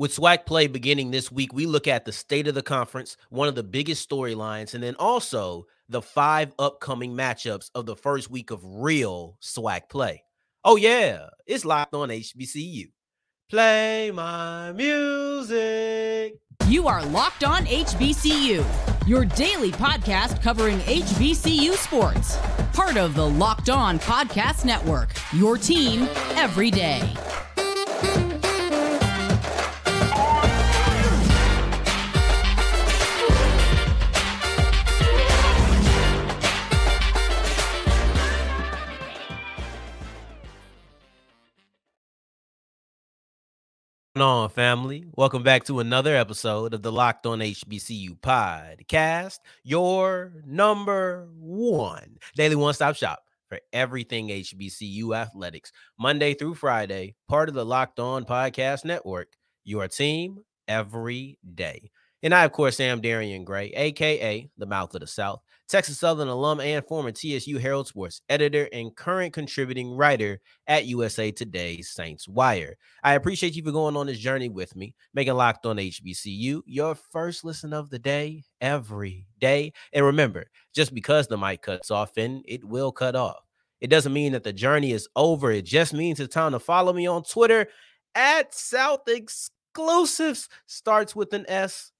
With SWAC play beginning this week, we look at the state of the conference, one of the biggest storylines, and then also the five upcoming matchups of the first week of real SWAC play. Oh, yeah, it's locked on HBCU. Play my music. You are Locked On HBCU, your daily podcast covering HBCU sports. Part of the Locked On Podcast Network, your team every day. On, family? Welcome back to another episode of the Locked On HBCU podcast, your number one daily one stop shop for everything HBCU athletics, Monday through Friday, part of the Locked On Podcast Network, your team every day. And I, of course, am Darian Gray, aka the Mouth of the South. Texas Southern alum and former TSU Herald Sports editor and current contributing writer at USA Today's Saints Wire. I appreciate you for going on this journey with me, making Locked on HBCU your first listen of the day every day. And remember, just because the mic cuts off, and it will cut off, it doesn't mean that the journey is over. It just means it's time to follow me on Twitter at South Exclusives. Starts with an S,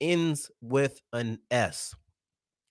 ends with an S.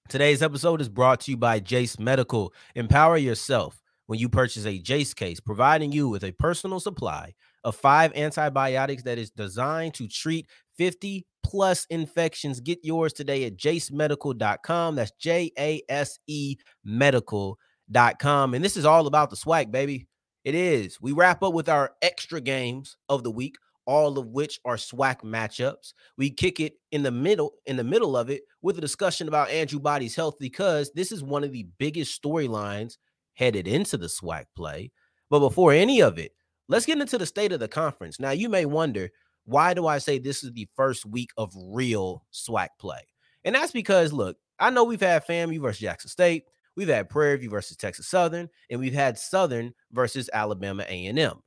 Today's episode is brought to you by Jase Medical. Empower yourself when you purchase a Jase case, providing you with a personal supply of five antibiotics that is designed to treat 50 plus infections. Get yours today at jasemedical.com. That's J A S E medical.com. And this is all about the SWAC, baby. It is. We wrap up with our extra games of the week all of which are SWAC matchups. We kick it in the middle, in the middle of it, with a discussion about Andrew Body's health because this is one of the biggest storylines headed into the SWAC play. But mm-hmm. before any of it, let's get into the state of the conference. Now, you may wonder, why do I say this is the first week of real SWAC play? And that's because, look, I know we've had FAMU versus Jackson State, we've had Prairie View versus Texas Southern, and we've had Southern versus Alabama A&M.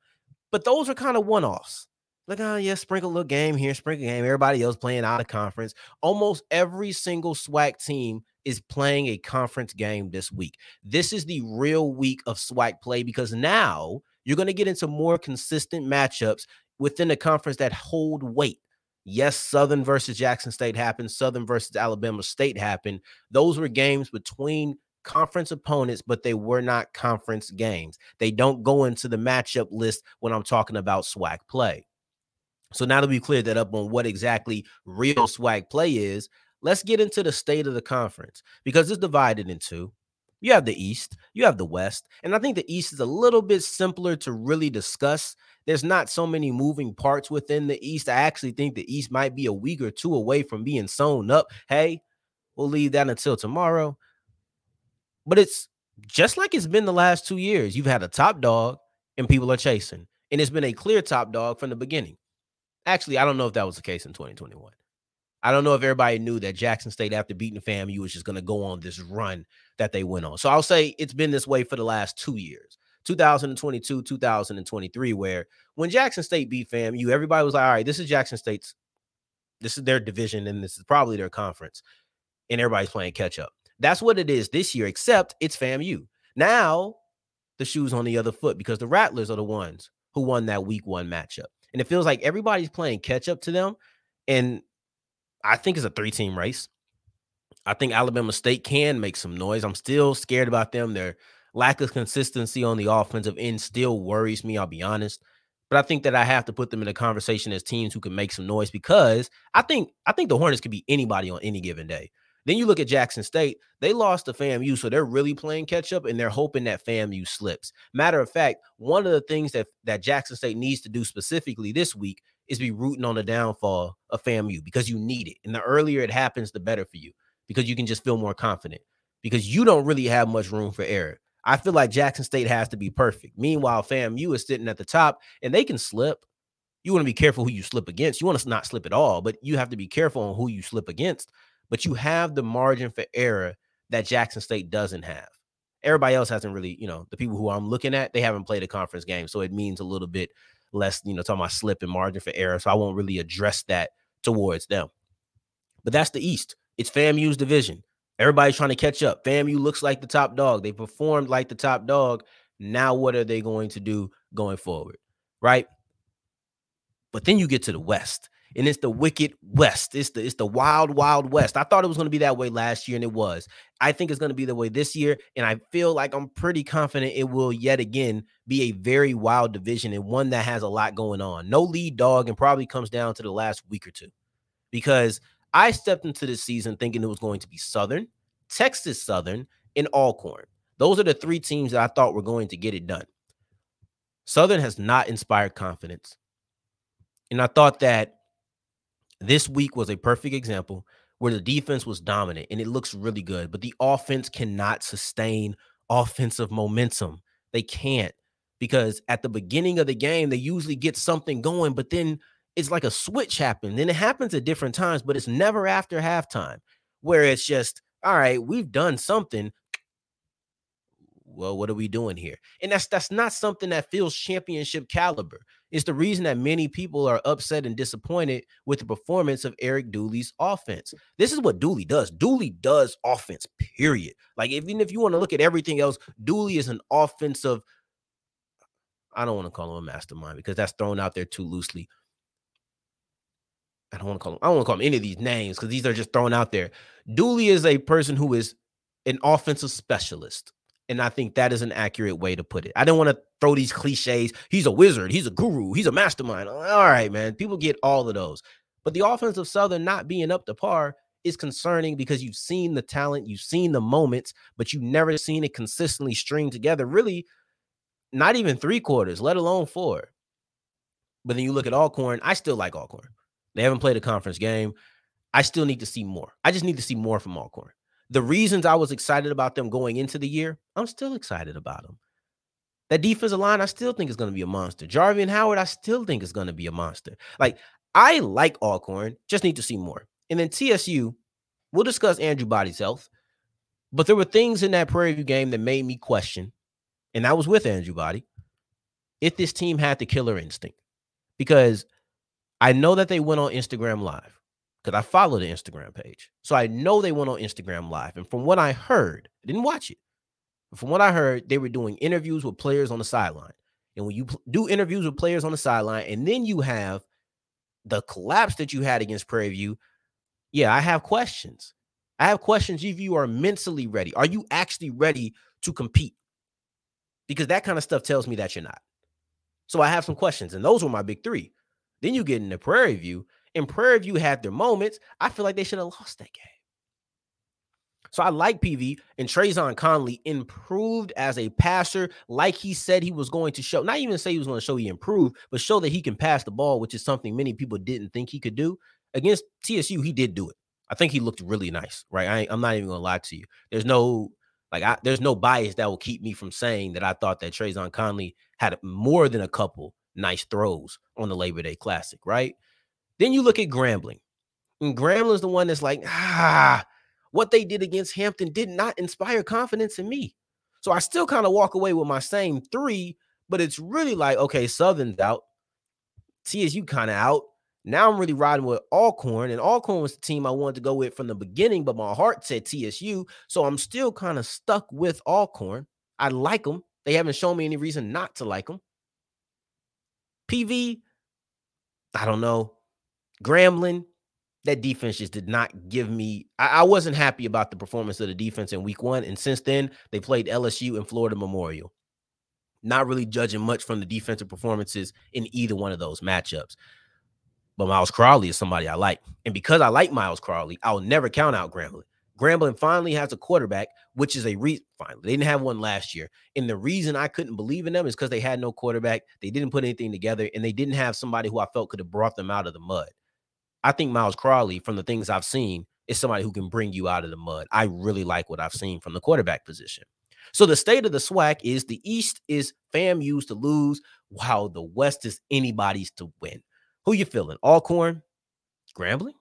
But those are kind of one-offs. Like, oh, yeah, sprinkle a little game here, sprinkle game. Everybody else playing out of conference. Almost every single SWAC team is playing a conference game this week. This is the real week of SWAC play because now you're going to get into more consistent matchups within the conference that hold weight. Yes, Southern versus Jackson State happened. Southern versus Alabama State happened. Those were games between conference opponents, but they were not conference games. They don't go into the matchup list when I'm talking about SWAC play. So now that we've cleared that up on what exactly real SWAC play is, let's get into the state of the conference because it's divided into you have the East, you have the West, and I think the East is a little bit simpler to really discuss. There's not so many moving parts within the East. I actually think the East might be a week or two away from being sewn up. Hey, we'll leave that until tomorrow. But it's just like it's been the last two years. You've had a top dog and people are chasing, and it's been a clear top dog from the beginning. Actually, I don't know if that was the case in 2021. I don't know if everybody knew that Jackson State, after beating FAMU, was just going to go on this run that they went on. So I'll say it's been this way for the last two years 2022, 2023, where when Jackson State beat FAMU, everybody was like, all right, this is Jackson State's, this is their division, and this is probably their conference. And everybody's playing catch up. That's what it is this year, except it's FAMU. Now the shoe's on the other foot because the Rattlers are the ones who won that week one matchup. And it feels like everybody's playing catch up to them. And I think it's a three team race. I think Alabama State can make some noise. I'm still scared about them. Their lack of consistency on the offensive end still worries me, I'll be honest. But I think that I have to put them in a conversation as teams who can make some noise because I think I think the Hornets could be anybody on any given day. Then you look at Jackson State, they lost to FAMU, so they're really playing catch up and they're hoping that FAMU slips. Matter of fact, one of the things that, that Jackson State needs to do specifically this week is be rooting on the downfall of FAMU because you need it. And the earlier it happens, the better for you because you can just feel more confident because you don't really have much room for error. I feel like Jackson State has to be perfect. Meanwhile, FAMU is sitting at the top and they can slip. You want to be careful who you slip against. You want to not slip at all, but you have to be careful on who you slip against but you have the margin for error that Jackson State doesn't have. Everybody else hasn't really, you know, the people who I'm looking at, they haven't played a conference game, so it means a little bit less, you know, talking about slip and margin for error. So I won't really address that towards them. But that's the East. It's FAMU's division. Everybody's trying to catch up. FAMU looks like the top dog. They performed like the top dog. Now, what are they going to do going forward? Right. But then you get to the West and it's the wicked west. It's the it's the wild, wild west. I thought it was going to be that way last year, and it was. I think it's going to be the way this year, and I feel like I'm pretty confident it will yet again be a very wild division and one that has a lot going on. No lead dog, and probably comes down to the last week or two, because I stepped into this season thinking it was going to be Southern, Texas Southern, and Alcorn. Those are the three teams that I thought were going to get it done. Southern has not inspired confidence. And I thought that this week was a perfect example where the defense was dominant and it looks really good, but the offense cannot sustain offensive momentum. They can't because at the beginning of the game, they usually get something going, but then it's like a switch happens. And it happens at different times, but it's never after halftime where it's just, all right, we've done something well, what are we doing here? And that's that's not something that feels championship caliber. It's the reason that many people are upset and disappointed with the performance of Eric Dooley's offense. This is what Dooley does. Dooley does offense, period. Like, even if you want to look at everything else, Dooley is an offensive. I don't want to call him a mastermind because that's thrown out there too loosely. I don't want to call him, I don't want to call him any of these names because these are just thrown out there. Dooley is a person who is an offensive specialist. And I think that is an accurate way to put it. I don't want to throw these cliches. He's a wizard. He's a guru. He's a mastermind. All right, man. People get all of those. But the offense of Southern not being up to par is concerning because you've seen the talent, you've seen the moments, but you've never seen it consistently string together. Really, not even three quarters, let alone four. But then you look at Alcorn. I still like Alcorn. They haven't played a conference game. I still need to see more. I just need to see more from Alcorn the reasons I was excited about them going into the year, I'm still excited about them. That defensive line, I still think is going to be a monster. Jarvian Howard, I still think is going to be a monster. Like, I like Alcorn, just need to see more. And then TSU, we'll discuss Andrew Body's health, but there were things in that Prairie View game that made me question, and I was with Andrew Body, if this team had the killer instinct. Because I know that they went on Instagram Live I follow the Instagram page. So I know they went on Instagram Live. And from what I heard, I didn't watch it. From what I heard, they were doing interviews with players on the sideline. And when you do interviews with players on the sideline, and then you have the collapse that you had against Prairie View, yeah, I have questions. I have questions if you are mentally ready. Are you actually ready to compete? Because that kind of stuff tells me that you're not. So I have some questions, and those were my big three. Then you get into Prairie View, and Prairie View had their moments. I feel like they should have lost that game. So I like PV and Trazon Connley improved as a passer, like he said he was going to show. Not even say he was going to show he improved, but show that he can pass the ball, which is something many people didn't think he could do. Against TSU, he did do it. I think he looked really nice, right? I, am not even to lie to you. There's no like I, there's no bias that will keep me from saying that I thought that Trazon Connley had more than a couple nice throws on the Labor Day Classic, right? Then you look at Grambling. And Grambling's the one that's like, ah, what they did against Hampton did not inspire confidence in me. So I still kind of walk away with my same three, but it's really like, okay, Southern's out. TSU kind of out. Now I'm really riding with Alcorn, and Alcorn was the team I wanted to go with from the beginning, but my heart said TSU. So I'm still kind of stuck with Alcorn. I like them. They haven't shown me any reason not to like them. PV, I don't know. Grambling, that defense just did not give me. I, I, wasn't happy about the performance of the defense in week one. And since then, they played LSU and Florida Memorial. Not really judging much from the defensive performances in either one of those matchups. But Myles Crawley is somebody I like. And because I like Myles Crawley, I'll never count out Grambling. Grambling finally has a quarterback, which is a reason. Finally, they didn't have one last year, and the reason I couldn't believe in them is because they had no quarterback. They didn't put anything together, and they didn't have somebody who I felt could have brought them out of the mud. I think Myles Crawley, from the things I've seen, is somebody who can bring you out of the mud. I really like what I've seen from the quarterback position. So the state of the SWAC is the East is FAMU's to lose, while the West is anybody's to win. Who you feeling? Alcorn, Grambling,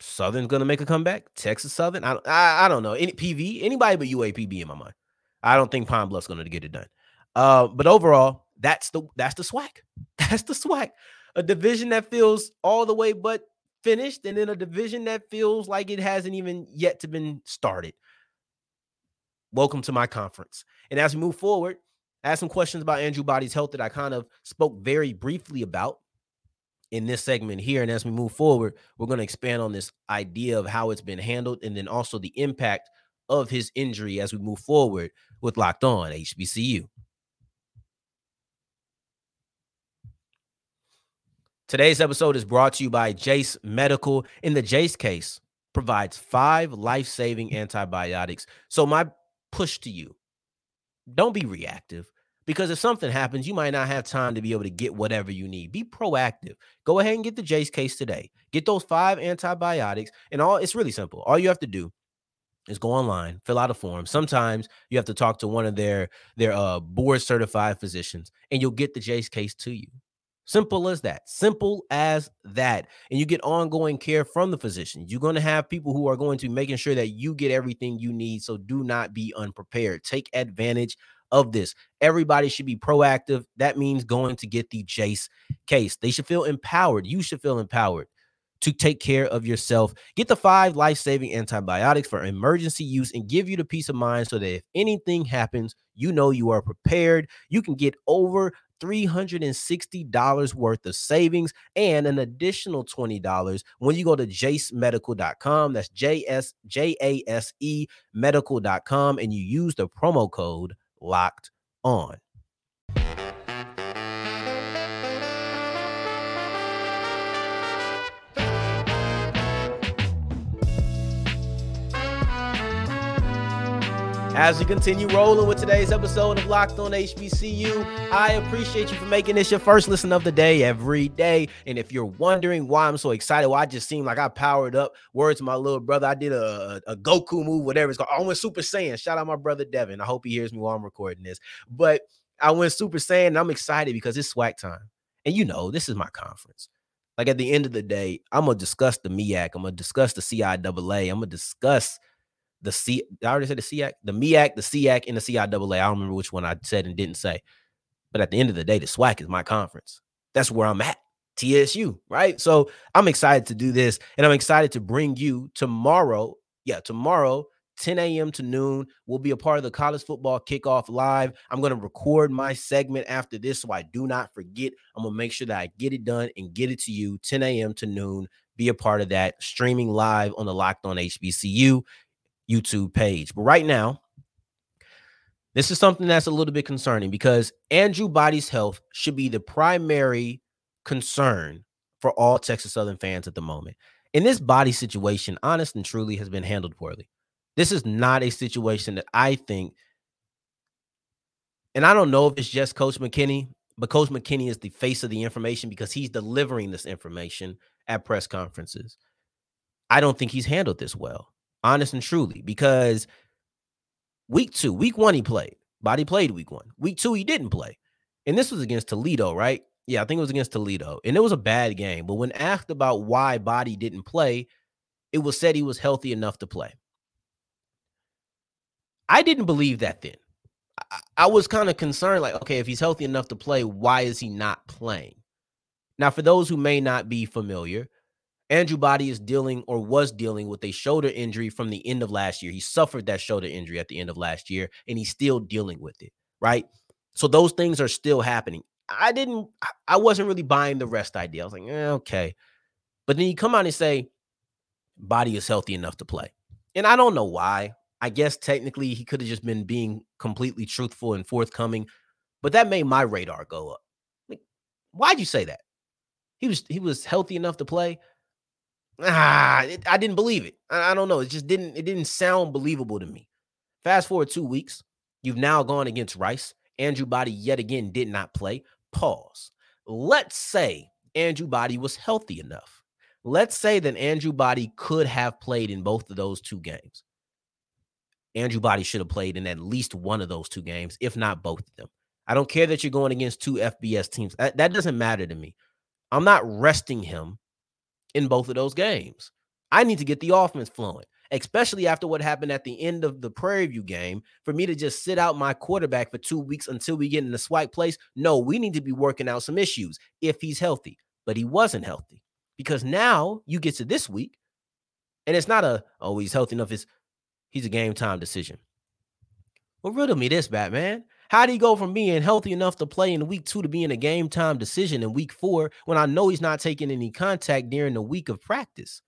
Southern's gonna make a comeback. Texas Southern, I I, I don't know any PV, anybody but UAPB in my mind. I don't think Pine Bluff's gonna get it done. Uh, but overall, That's the that's the SWAC. That's the SWAC. A division that feels all the way but finished, and then a division that feels like it hasn't even yet to been started. Welcome to my conference. And as we move forward, I some questions about Andrew Body's health that I kind of spoke very briefly about in this segment here. And as we move forward, we're going to expand on this idea of how it's been handled and then also the impact of his injury as we move forward with Locked On HBCU. Today's episode is brought to you by Jase Medical. In the Jase case, provides five life-saving antibiotics. So my push to you, don't be reactive because if something happens, you might not have time to be able to get whatever you need. Be proactive. Go ahead and get the Jase case today. Get those five antibiotics, and all it's really simple. All you have to do is go online, fill out a form. Sometimes you have to talk to one of their their uh, board certified physicians, and you'll get the Jase case to you. Simple as that. Simple as that. And you get ongoing care from the physician. You're going to have people who are going to be making sure that you get everything you need. So do not be unprepared. Take advantage of this. Everybody should be proactive. That means going to get the Jase case. They should feel empowered. You should feel empowered to take care of yourself. Get the five life saving antibiotics for emergency use and give you the peace of mind so that if anything happens, you know you are prepared. You can get over $360 worth of savings and an additional $20 when you go to jasemedical.com. That's J S J A S E medical.com and you use the promo code locked on. As we continue rolling with today's episode of Locked On HBCU, I appreciate you for making this your first listen of the day every day. And if you're wondering why I'm so excited, well, I just seem like I powered up. Words my little brother, I did a, a Goku move, whatever it's called. I went Super Saiyan. Shout out my brother Devin. I hope he hears me while I'm recording this. But I went Super Saiyan, I'm excited because it's SWAC time. And you know, this is my conference. Like at the end of the day, I'm gonna discuss the MEAC. I'm gonna discuss the CIAA. I'm gonna discuss the C. I already said the SEAC, the MEAC, the SEAC, and the CIAA. I don't remember which one I said and didn't say. But at the end of the day, the SWAC is my conference. That's where I'm at. TSU, right? So I'm excited to do this, and I'm excited to bring you tomorrow. Yeah, tomorrow, 10 a.m. to noon. We'll be a part of the college football kickoff live. I'm going to record my segment after this so I do not forget. I'm going to make sure that I get it done and get it to you 10 a.m. to noon. Be a part of that streaming live on the Locked On HBCU. YouTube page. But right now, this is something that's a little bit concerning because Andrew Body's health should be the primary concern for all Texas Southern fans at the moment. In this body situation, honest and truly, has been handled poorly. This is not a situation that I think, and I don't know if it's just Coach McKinney, but Coach McKinney is the face of the information because he's delivering this information at press conferences. I don't think he's handled this well honest and truly, because week two, week one, he played. Body played week one. Week two, he didn't play. And this was against Toledo, right? Yeah, I think it was against Toledo. And it was a bad game. But when asked about why Body didn't play, it was said he was healthy enough to play. I didn't believe that then. I, I was kind of concerned, like, okay, if he's healthy enough to play, why is he not playing? Now, for those who may not be familiar, Andrew Body is dealing or was dealing with a shoulder injury from the end of last year. He suffered that shoulder injury at the end of last year and he's still dealing with it, right? So those things are still happening. I didn't, I wasn't really buying the rest idea. I was like, eh, okay. But then you come out and say, Body is healthy enough to play. And I don't know why. I guess technically he could have just been being completely truthful and forthcoming, but that made my radar go up. Like, why'd you say that? He was he was healthy enough to play ah, it, I didn't believe it. I, I don't know. It just didn't. It didn't sound believable to me. Fast forward two weeks, you've now gone against Rice. Andrew Body yet again did not play. Pause. Let's say Andrew Body was healthy enough. Let's say that Andrew Body could have played in both of those two games. Andrew Body should have played in at least one of those two games, if not both of them. I don't care that you're going against two FBS teams. That, that doesn't matter to me. I'm not resting him in both of those games. I need to get the offense flowing. especially after what happened at the end of the Prairie View game, for me to just sit out my quarterback for two weeks until we get in the swipe place. No, we need to be working out some issues if he's healthy. But he wasn't healthy because now you get to this week, and it's not a oh he's healthy enough. It's he's a game time decision. Well, riddle me this, Batman. How do he go from being healthy enough to play in week two to being a game time decision in week four when I know he's not taking any contact during the week of practice?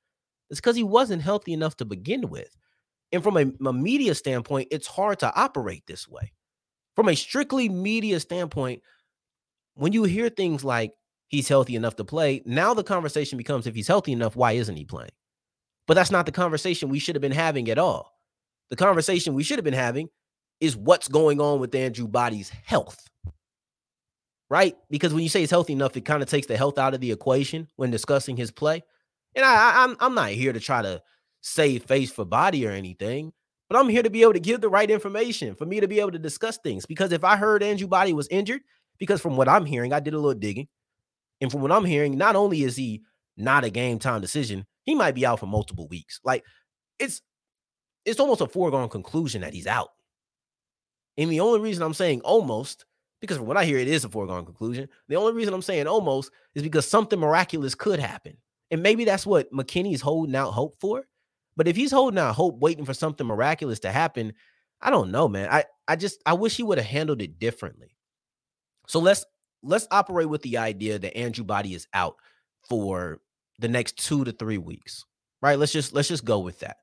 It's because he wasn't healthy enough to begin with. And from a, a, media standpoint, it's hard to operate this way. From a strictly media standpoint, when you hear things like he's healthy enough to play, now the conversation becomes if he's healthy enough, why isn't he playing? But that's not the conversation we should have been having at all. The conversation we should have been having is what's going on with Andrew Body's health. Right? Because when you say he's healthy enough, it kind of takes the health out of the equation when discussing his play. And I, I'm I'm not here to try to save face for body or anything, but I'm here to be able to give the right information for me to be able to discuss things. Because if I heard Andrew Body was injured, because from what I'm hearing, I did a little digging, and from what I'm hearing, not only is he not a game time decision, he might be out for multiple weeks. Like it's it's almost a foregone conclusion that he's out. And the only reason I'm saying almost, because from what I hear, it is a foregone conclusion. The only reason I'm saying almost is because something miraculous could happen. And maybe that's what McKinney is holding out hope for. But if he's holding out hope, waiting for something miraculous to happen, I don't know, man. I, I just I wish he would have handled it differently. So let's let's operate with the idea that Andrew Body is out for the next two to three weeks. Right? Let's just let's just go with that.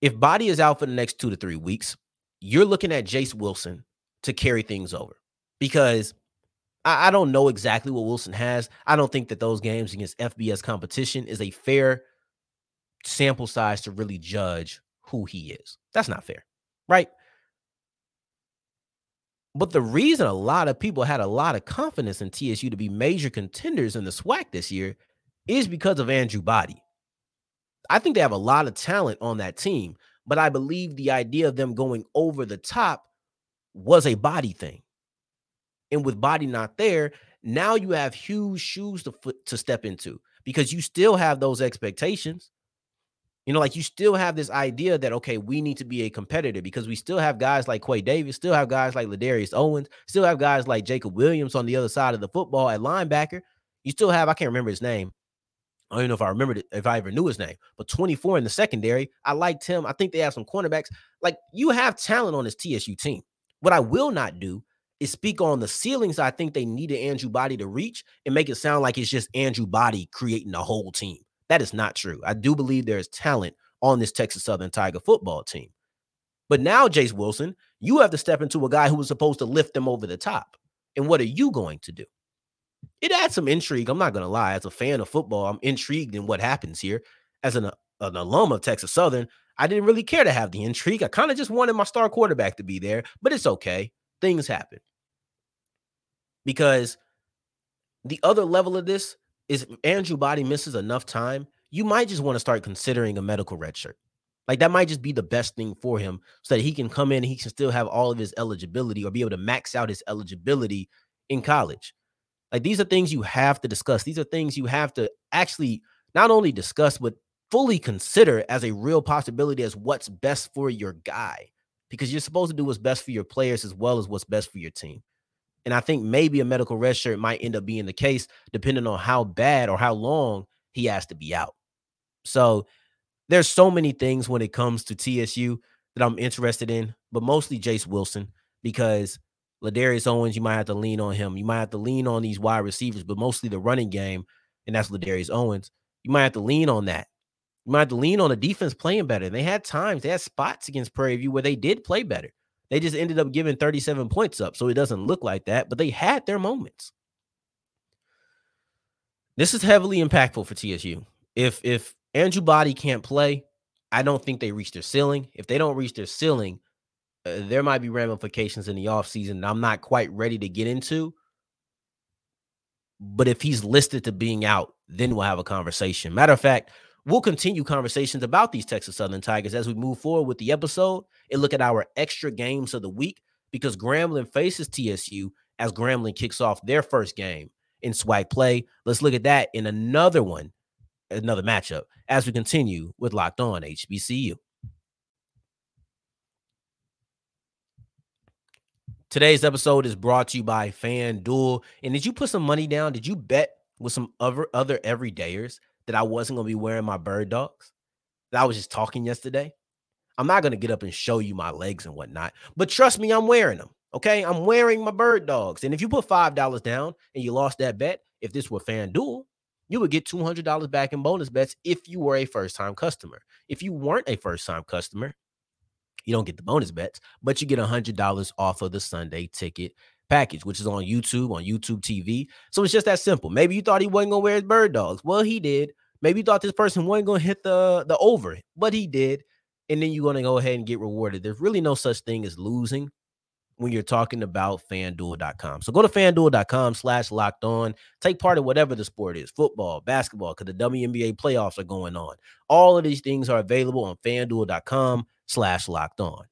If Body is out for the next two to three weeks, you're looking at Jace Wilson to carry things over because I, I, don't know exactly what Wilson has. I don't think that those games against FBS competition is a fair sample size to really judge who he is. That's not fair, right? But the reason a lot of people had a lot of confidence in TSU to be major contenders in the SWAC this year is because of Andrew Body. I think they have a lot of talent on that team, but I believe the idea of them going over the top was a body thing. And with body not there, now you have huge shoes to to step into because you still have those expectations. You know, like you still have this idea that okay, we need to be a competitor because we still have guys like Quay Davis, still have guys like Ladarius Owens, still have guys like Jacob Williams on the other side of the football at linebacker. You still have, I can't remember his name, I don't know if I remembered if I ever knew his name, but 24 in the secondary. I liked him. I think they have some cornerbacks. Like you have talent on this TSU team. What I will not do is speak on the ceilings I think they needed Andrew Body to reach and make it sound like it's just Andrew Body creating the whole team. That is not true. I do believe there is talent on this Texas Southern Tiger football team. But now, Jace Wilson, you have to step into a guy who was supposed to lift them over the top. And what are you going to do? It adds some intrigue. I'm not gonna lie. As a fan of football, I'm intrigued in what happens here. As an, an alum of Texas Southern, I didn't really care to have the intrigue. I kind of just wanted my star quarterback to be there, but it's okay. Things happen. Because the other level of this is Andrew Body misses enough time, you might just want to start considering a medical red shirt. Like that might just be the best thing for him so that he can come in and he can still have all of his eligibility or be able to max out his eligibility in college. Like these are things you have to discuss. These are things you have to actually not only discuss, but fully consider as a real possibility as what's best for your guy. Because you're supposed to do what's best for your players as well as what's best for your team. And I think maybe a medical red shirt might end up being the case, depending on how bad or how long he has to be out. So there's so many things when it comes to TSU that I'm interested in, but mostly Jace Wilson, because Ladarius Owens, you might have to lean on him. You might have to lean on these wide receivers, but mostly the running game, and that's Ladarius Owens. You might have to lean on that. You might have to lean on the defense playing better. They had times, they had spots against Prairie View where they did play better. They just ended up giving 37 points up, so it doesn't look like that, but they had their moments. This is heavily impactful for TSU. If if Andrew Body can't play, I don't think they reach their ceiling. If they don't reach their ceiling, uh, there might be ramifications in the offseason that I'm not quite ready to get into. But if he's listed to being out, then we'll have a conversation. Matter of fact, we'll continue conversations about these Texas Southern Tigers as we move forward with the episode and look at our extra games of the week because Grambling faces TSU as Grambling kicks off their first game in SWAC play. Let's look at that in another one another matchup as we continue with Locked On HBCU. Today's episode is brought to you by FanDuel. And did you put some money down? Did you bet with some other other everydayers that I wasn't gonna be wearing my bird dogs? That I was just talking yesterday. I'm not gonna get up and show you my legs and whatnot, but trust me, I'm wearing them. Okay, I'm wearing my bird dogs. And if you put five dollars down and you lost that bet, if this were FanDuel, you would get $200 back in bonus bets if you were a first time customer. If you weren't a first time customer, you don't get the bonus bets, but you get $100 off of the Sunday ticket package, which is on YouTube, on YouTube TV. So it's just that simple. Maybe you thought he wasn't going to wear his bird dogs. Well, he did. Maybe you thought this person wasn't going to hit the, the over, but he did. And then you're going to go ahead and get rewarded. There's really no such thing as losing when you're talking about fanduel.com. So go to fanduel.com slash locked on. Take part in whatever the sport is football, basketball, because the WNBA playoffs are going on. All of these things are available on fanduel.com slash locked on.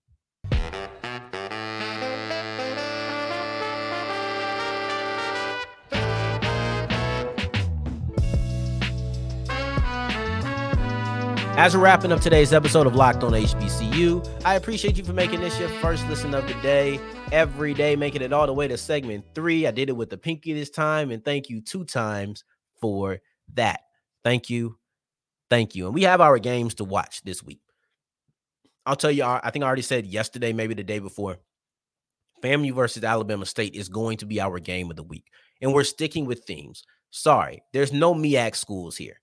As we're wrapping up today's episode of Locked On HBCU, I appreciate you for making this your first listen of the day. Every day, making it all the way to segment three. I did it with the pinky this time, and thank you two times for that. Thank you. Thank you. And we have our games to watch this week. I'll tell you, I think I already said yesterday, maybe the day before. FAMU versus Alabama State is going to be our game of the week. And we're sticking with themes. Sorry, there's no MEAC schools here.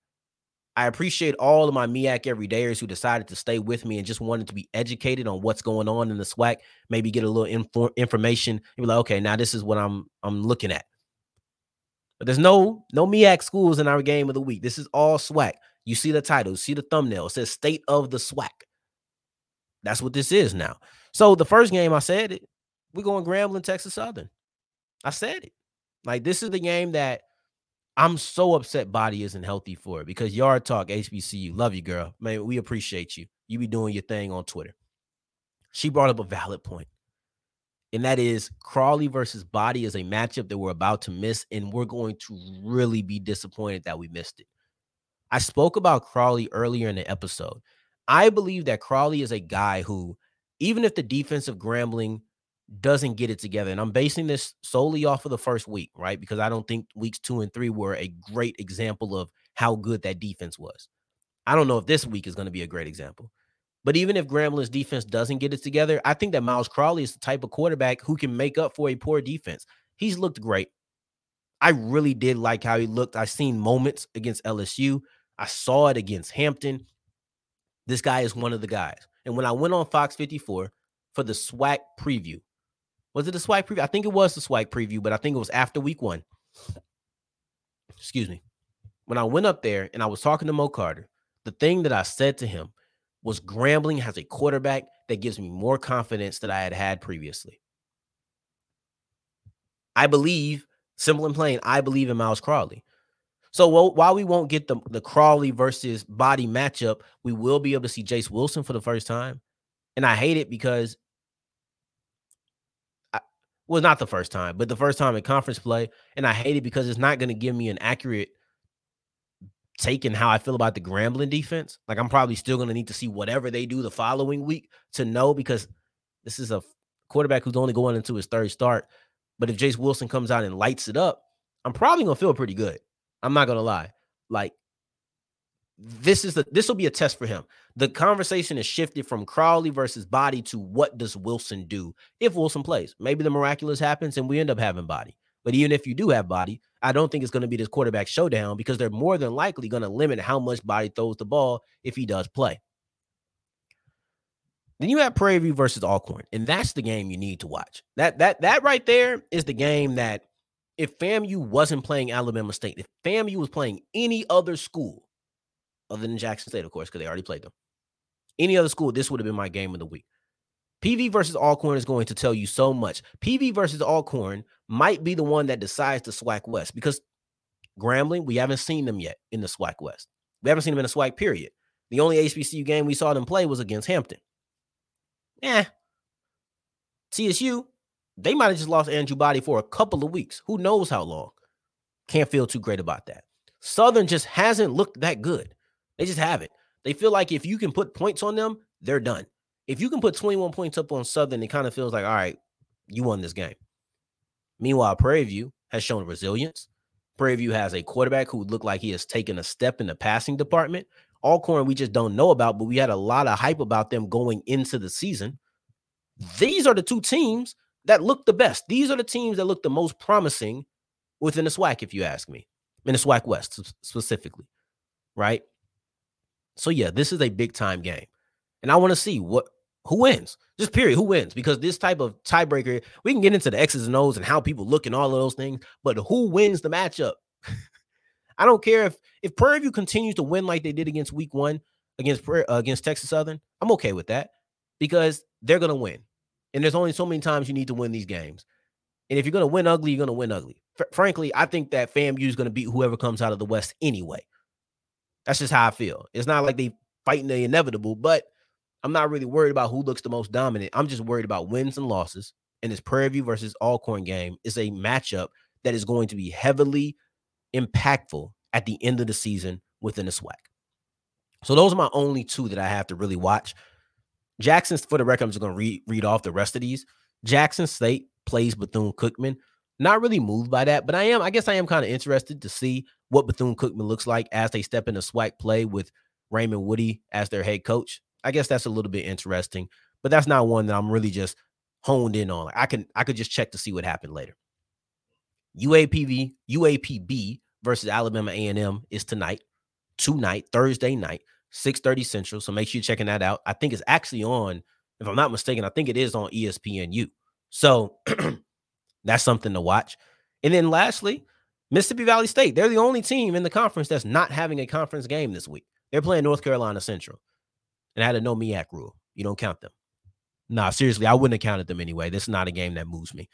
I appreciate all of my MEAC everydayers who decided to stay with me and just wanted to be educated on what's going on in the SWAC, maybe get a little info- information and be like, okay, now this is what I'm I'm looking at. But there's no no MEAC schools in our game of the week. This is all SWAC. You see the title, see the thumbnail. It says State of the SWAC. That's what this is now. So the first game I said it, we're going Grambling, Texas Southern. I said it. Like this is the game that I'm so upset body isn't healthy for it because Yard Talk HBCU, love you, girl. Man, we appreciate you. You be doing your thing on Twitter. She brought up a valid point, and that is Crawley versus Body is a matchup that we're about to miss, and we're going to really be disappointed that we missed it. I spoke about Crawley earlier in the episode. I believe that Crawley is a guy who, even if the defensive Grambling doesn't get it together. And I'm basing this solely off of the first week, right? Because I don't think weeks two and three were a great example of how good that defense was. I don't know if this week is going to be a great example. But even if Grambling's defense doesn't get it together, I think that Myles Crawley is the type of quarterback who can make up for a poor defense. He's looked great. I really did like how he looked. I've seen moments against LSU. I saw it against Hampton. This guy is one of the guys. And when I went on Fox 54 for the SWAC preview, was it the SWAC preview? I think it was the SWAC preview, but I think it was after week one. Excuse me. When I went up there and I was talking to Mo Carter, the thing that I said to him was Grambling has a quarterback that gives me more confidence that I had had previously. I believe, simple and plain, I believe in Myles Crawley. So while we won't get the, the Crawley versus body matchup, we will be able to see Jace Wilson for the first time. And I hate it because I, well, not the first time, but the first time in conference play. And I hate it because it's not going to give me an accurate take in how I feel about the Grambling defense. Like I'm probably still going to need to see whatever they do the following week to know because this is a quarterback who's only going into his third start. But if Jace Wilson comes out and lights it up, I'm probably going to feel pretty good. I'm not to lie. Like this is the this will be a test for him. The conversation has shifted from Crawley versus Body to what does Wilson do if Wilson plays? Maybe the miraculous happens and we end up having Body. But even if you do have Body, I don't think it's going to be this quarterback showdown because they're more than likely going to limit how much Body throws the ball if he does play. Then you have Prairie View versus Alcorn, and that's the game you need to watch. That that that right there is the game that if FAMU wasn't playing Alabama State, if FAMU was playing any other school, other than Jackson State, of course, because they already played them. Any other school, this would have been my game of the week. PV versus Alcorn is going to tell you so much. PV versus Alcorn might be the one that decides the SWAC West because Grambling, we haven't seen them yet in the SWAC West. We haven't seen them in the SWAC period. The only HBCU game we saw them play was against Hampton. Yeah. TSU, they might have just lost Andrew Body for a couple of weeks. Who knows how long? Can't feel too great about that. Southern just hasn't looked that good. They just haven't. They feel like if you can put points on them, they're done. If you can put 21 points up on Southern, it kind of feels like, all right, you won this game. Meanwhile, Prairie View has shown resilience. Prairie View has a quarterback who looked like he has taken a step in the passing department. Alcorn, we just don't know about, but we had a lot of hype about them going into the season. These are the two teams that look the best. These are the teams that look the most promising within the SWAC, if you ask me, in the SWAC West specifically, right? So yeah, this is a big time game, and I want to see what who wins. Just period, who wins? Because this type of tiebreaker, we can get into the X's and O's and how people look and all of those things, but who wins the matchup? I don't care if if Prairie View continues to win like they did against Week One against uh, against Texas Southern. I'm okay with that because they're gonna win, and there's only so many times you need to win these games. And if you're gonna win ugly, you're gonna win ugly. F- frankly, I think that FAMU is gonna beat whoever comes out of the West anyway. That's just how I feel. It's not like they fighting the inevitable, but I'm not really worried about who looks the most dominant. I'm just worried about wins and losses. And this Prairie View versus Alcorn game is a matchup that is going to be heavily impactful at the end of the season within the SWAC. So those are my only two that I have to really watch. Jackson, for the record, I'm just going to read, read off the rest of these. Jackson State plays Bethune Cookman. Not really moved by that, but I am, I guess I am kind of interested to see what Bethune Cookman looks like as they step into SWAC play with Raymond Woodie as their head coach. I guess that's a little bit interesting, but that's not one that I'm really just honed in on. Like I can I could just check to see what happened later. UAPB UAPB versus Alabama A&M is tonight, tonight, Thursday night, 6:30 Central. So make sure you're checking that out. I think it's actually on, if I'm not mistaken, I think it is on ESPNU. So that's something to watch. And then lastly, Mississippi Valley State. They're the only team in the conference that's not having a conference game this week. They're playing North Carolina Central. And I had a no MEAC rule. You don't count them. Nah, seriously, I wouldn't have counted them anyway. This is not a game that moves me.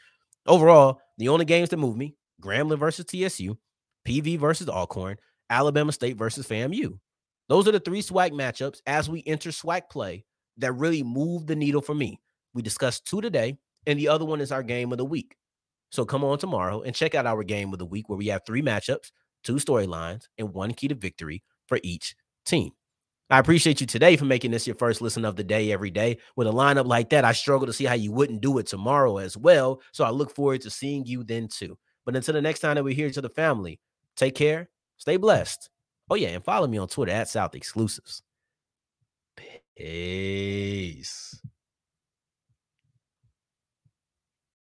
Overall, the only games that move me, Grambling versus TSU, PV versus Alcorn, Alabama State versus FAMU. Those are the three SWAC matchups as we enter SWAC play that really move the needle for me. We discussed two today, and the other one is our game of the week. So come on tomorrow and check out our game of the week where we have three matchups, two storylines, and one key to victory for each team. I appreciate you today for making this your first listen of the day every day. With a lineup like that, I struggle to see how you wouldn't do it tomorrow as well. So I look forward to seeing you then too. But until the next time that we're here to the family, take care, stay blessed. Oh, yeah, and follow me on Twitter at South Exclusives. Peace.